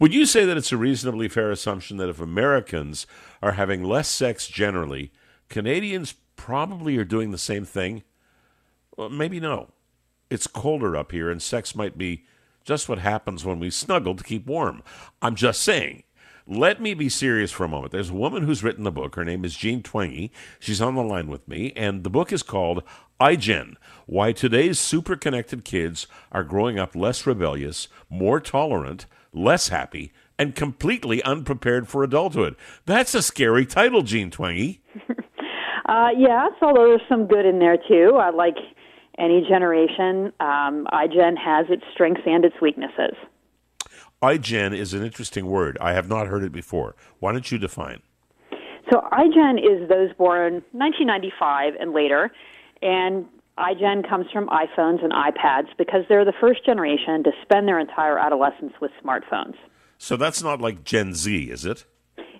Would you say that it's a reasonably fair assumption that if Americans are having less sex generally, Canadians probably are doing the same thing? Well, maybe no. It's colder up here, and sex might be just what happens when we snuggle to keep warm. I'm just saying. Let me be serious for a moment. There's a woman who's written the book. Her name is Jean Twenge. She's on the line with me, and the book is called iGen Why Today's Super Connected Kids Are Growing Up Less Rebellious, More Tolerant, less happy, and completely unprepared for adulthood. That's a scary title, Jean Twenge. uh, yes, although there's some good in there too. I like any generation. Um, iGen has its strengths and its weaknesses. iGen is an interesting word. I have not heard it before. Why don't you define? So iGen is those born 1995 and later, and iGen comes from iPhones and iPads because they're the first generation to spend their entire adolescence with smartphones. So that's not like Gen Z, is it?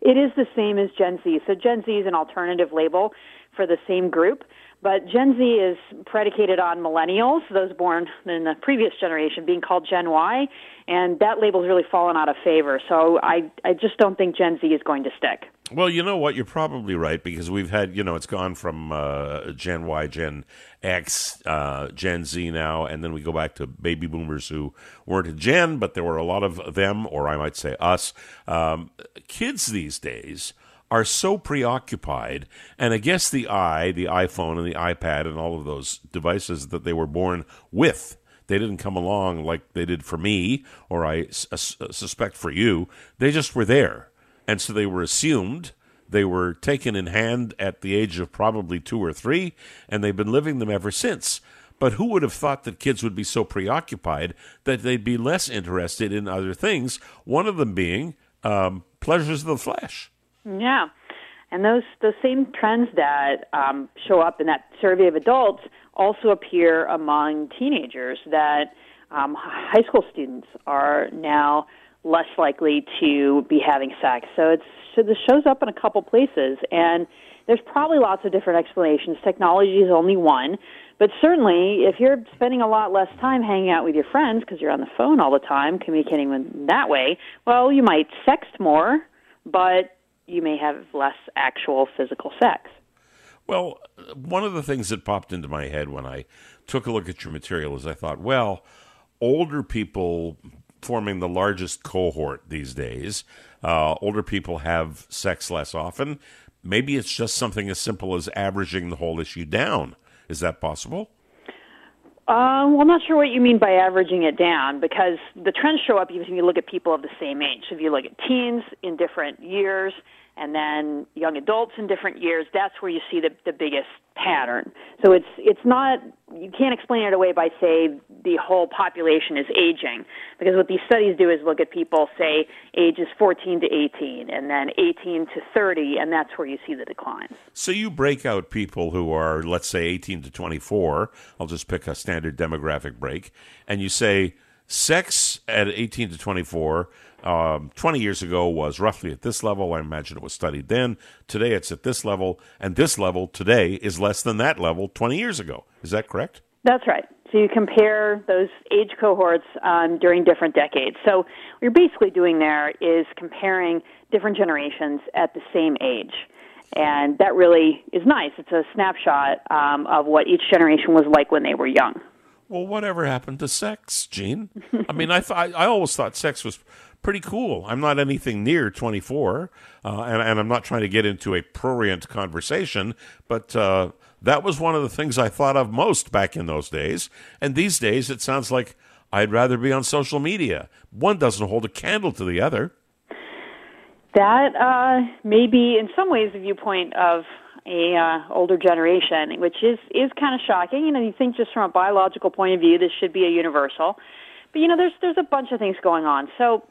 It is the same as Gen Z. So Gen Z is an alternative label for the same group. But Gen Z is predicated on millennials, those born in the previous generation, being called Gen Y, and that label's really fallen out of favor. So I, I just don't think Gen Z is going to stick. Well, you know what? You're probably right because we've had, you know, it's gone from uh, Gen Y, Gen X, uh, Gen Z now, and then we go back to baby boomers who weren't a Gen, but there were a lot of them, or I might say us. Um, kids these days are so preoccupied, and I guess the i, the iPhone and the iPad and all of those devices that they were born with. They didn't come along like they did for me, or I suspect for you. They just were there and so they were assumed. They were taken in hand at the age of probably two or three, and they've been living them ever since. But who would have thought that kids would be so preoccupied that they'd be less interested in other things? One of them being um, pleasures of the flesh. Yeah, and those those same trends that um, show up in that survey of adults also appear among teenagers. That um, high school students are now less likely to be having sex. So it's so this shows up in a couple places, and there's probably lots of different explanations. Technology is only one, but certainly if you're spending a lot less time hanging out with your friends because you're on the phone all the time, communicating with that way, well, you might sext more, but you may have less actual physical sex. Well, one of the things that popped into my head when I took a look at your material is I thought, well, older people forming the largest cohort these days. Uh, older people have sex less often. Maybe it's just something as simple as averaging the whole issue down. Is that possible? Uh, well, I'm not sure what you mean by averaging it down because the trends show up even if you look at people of the same age. If you look at teens in different years, and then young adults in different years, that's where you see the, the biggest pattern. So it's it's not you can't explain it away by say the whole population is aging because what these studies do is look at people say ages 14 to 18 and then 18 to 30 and that's where you see the decline. So you break out people who are let's say 18 to 24, I'll just pick a standard demographic break and you say sex at 18 to 24 um, 20 years ago was roughly at this level. I imagine it was studied then. Today it's at this level, and this level today is less than that level 20 years ago. Is that correct? That's right. So you compare those age cohorts um, during different decades. So what you're basically doing there is comparing different generations at the same age. And that really is nice. It's a snapshot um, of what each generation was like when they were young. Well, whatever happened to sex, Jean? I mean, I, th- I always thought sex was pretty cool. I'm not anything near 24, uh, and, and, I'm not trying to get into a prurient conversation, but uh, that was one of the things I thought of most back in those days. And these days, it sounds like I'd rather be on social media. One doesn't hold a candle to the other. That uh, may be, in some ways, the viewpoint of a uh, older generation, which is is kind of shocking. You know, you think just from a biological point of view, this should be a universal, but you know, there's there's a bunch of things going on. So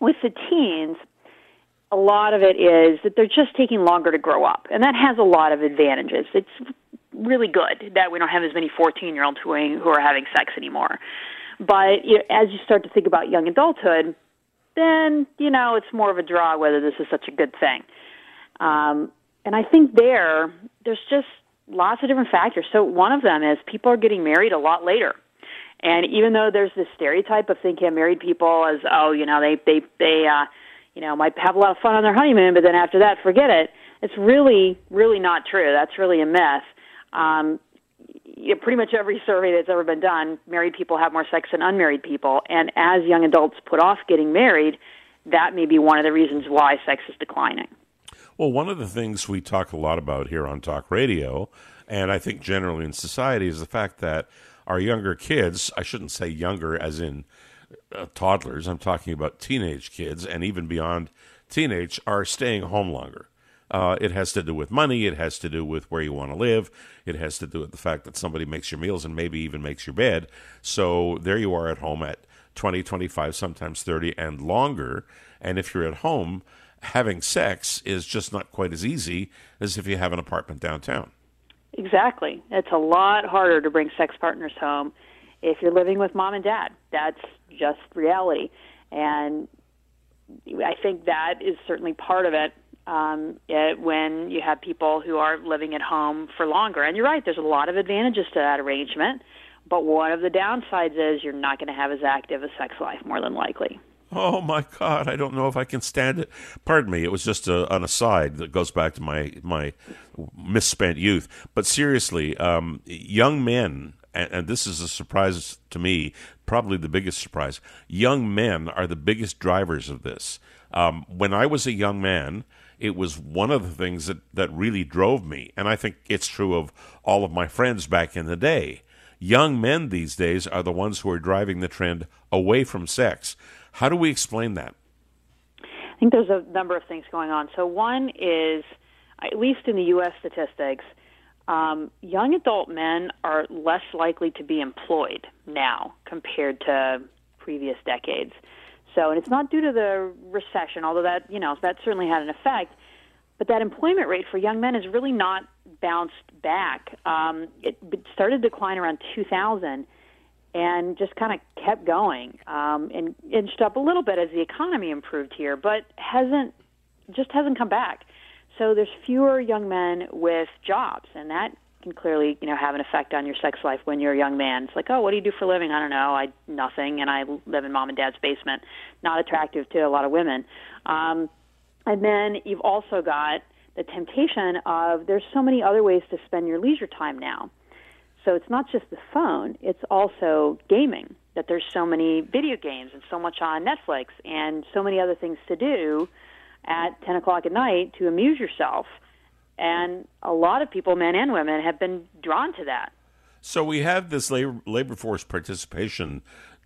with the teens, a lot of it is that they're just taking longer to grow up, and that has a lot of advantages. It's really good that we don't have as many 14 year olds who are, who are having sex anymore. But you know, as you start to think about young adulthood, then you know it's more of a draw whether this is such a good thing. Um, and I think there, there's just lots of different factors. So one of them is people are getting married a lot later. And even though there's this stereotype of thinking of married people as, oh, you know, they they they uh, you know might have a lot of fun on their honeymoon, but then after that, forget it. It's really really not true. That's really a myth. Um, you know, pretty much every survey that's ever been done, married people have more sex than unmarried people. And as young adults put off getting married, that may be one of the reasons why sex is declining. Well, one of the things we talk a lot about here on talk radio, and I think generally in society, is the fact that our younger kids, I shouldn't say younger as in uh, toddlers, I'm talking about teenage kids and even beyond teenage, are staying home longer. Uh, it has to do with money. It has to do with where you want to live. It has to do with the fact that somebody makes your meals and maybe even makes your bed. So there you are at home at 20, 25, sometimes 30 and longer. And if you're at home, having sex is just not quite as easy as if you have an apartment downtown. Exactly. It's a lot harder to bring sex partners home if you're living with mom and dad. That's just reality. And I think that is certainly part of it um, it, when you have people who are living at home for longer. And you're right, there's a lot of advantages to that arrangement. But one of the downsides is you're not going to have as active a sex life, more than likely. Oh my God! I don't know if I can stand it. Pardon me. It was just a, an aside that goes back to my my misspent youth. But seriously, um, young men, and, and this is a surprise to me, probably the biggest surprise. Young men are the biggest drivers of this. Um, when I was a young man, it was one of the things that, that really drove me. And I think it's true of all of my friends back in the day. Young men these days are the ones who are driving the trend away from sex. How do we explain that? I think there's a number of things going on. So, one is, at least in the U.S. statistics, um, young adult men are less likely to be employed now compared to previous decades. So, and it's not due to the recession, although that you know that certainly had an effect. But that employment rate for young men has really not bounced back. Um, it, it started to decline around 2000, and just kind of kept going um, and inched up a little bit as the economy improved here, but hasn't just hasn't come back. So there's fewer young men with jobs, and that can clearly you know have an effect on your sex life when you're a young man. It's like, oh, what do you do for a living? I don't know. I nothing, and I live in mom and dad's basement. Not attractive to a lot of women. Um, and then you've also got the temptation of there's so many other ways to spend your leisure time now. So it's not just the phone, it's also gaming. That there's so many video games and so much on Netflix and so many other things to do at 10 o'clock at night to amuse yourself. And a lot of people, men and women, have been drawn to that. So we have this labor, labor force participation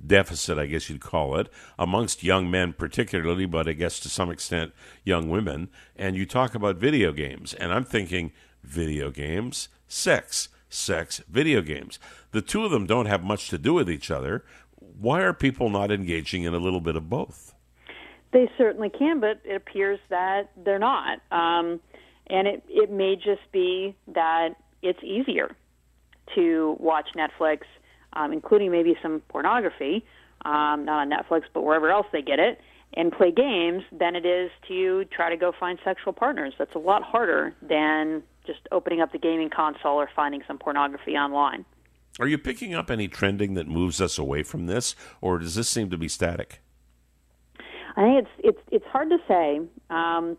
deficit, I guess you'd call it, amongst young men particularly, but I guess to some extent young women. And you talk about video games, and I'm thinking video games, sex sex, video games. The two of them don't have much to do with each other. Why are people not engaging in a little bit of both? They certainly can, but it appears that they're not. Um, and it, it may just be that it's easier to watch Netflix, um, including maybe some pornography, um, not on Netflix, but wherever else they get it, and play games than it is to try to go find sexual partners. That's a lot harder than just opening up the gaming console or finding some pornography online. Are you picking up any trending that moves us away from this, or does this seem to be static? I think it's it's it's hard to say. Um,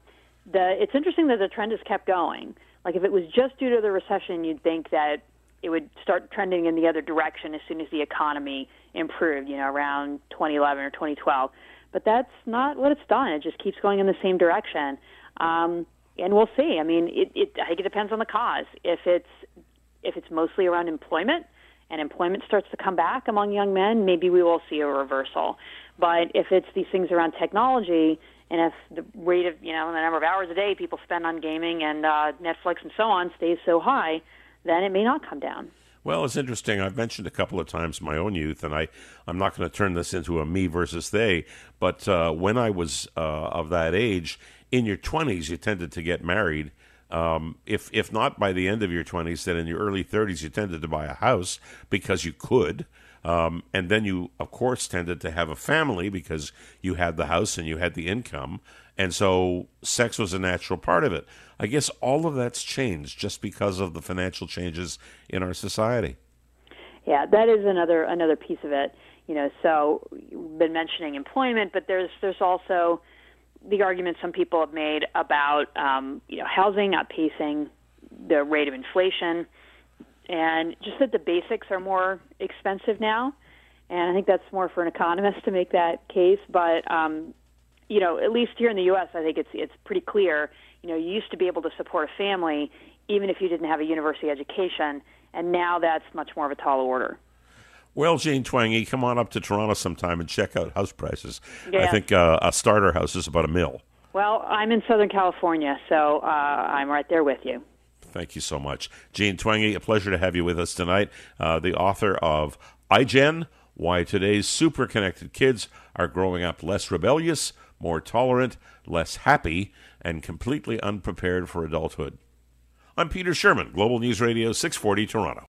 the it's interesting that the trend has kept going. Like if it was just due to the recession, you'd think that it would start trending in the other direction as soon as the economy improved. You know, around 2011 or 2012. But that's not what it's done. It just keeps going in the same direction. Um, and we'll see. I mean, it, it, I think it depends on the cause. If it's if it's mostly around employment and employment starts to come back among young men, maybe we will see a reversal. But if it's these things around technology and if the rate of you know the number of hours a day people spend on gaming and uh, Netflix and so on stays so high, then it may not come down. Well, it's interesting. I've mentioned a couple of times my own youth, and I, I'm not going to turn this into a me versus they, but uh, when I was uh, of that age, in your 20s, you tended to get married. Um, if if not by the end of your 20s, then in your early 30s, you tended to buy a house because you could. Um, and then you, of course, tended to have a family because you had the house and you had the income. And so sex was a natural part of it. I guess all of that's changed just because of the financial changes in our society. Yeah, that is another another piece of it. You know, so we've been mentioning employment, but there's there's also the argument some people have made about um, you know housing outpacing the rate of inflation, and just that the basics are more expensive now. And I think that's more for an economist to make that case. But um, you know, at least here in the U.S., I think it's it's pretty clear. You know, you used to be able to support a family even if you didn't have a university education, and now that's much more of a tall order. Well, Jane Twenge, come on up to Toronto sometime and check out house prices. Yeah. I think uh, a starter house is about a mill. Well, I'm in Southern California, so uh, I'm right there with you. Thank you so much. Jane Twenge, a pleasure to have you with us tonight. Uh, the author of iGen Why Today's Super Connected Kids Are Growing Up Less Rebellious, More Tolerant, Less Happy, and Completely Unprepared for Adulthood. I'm Peter Sherman, Global News Radio 640 Toronto.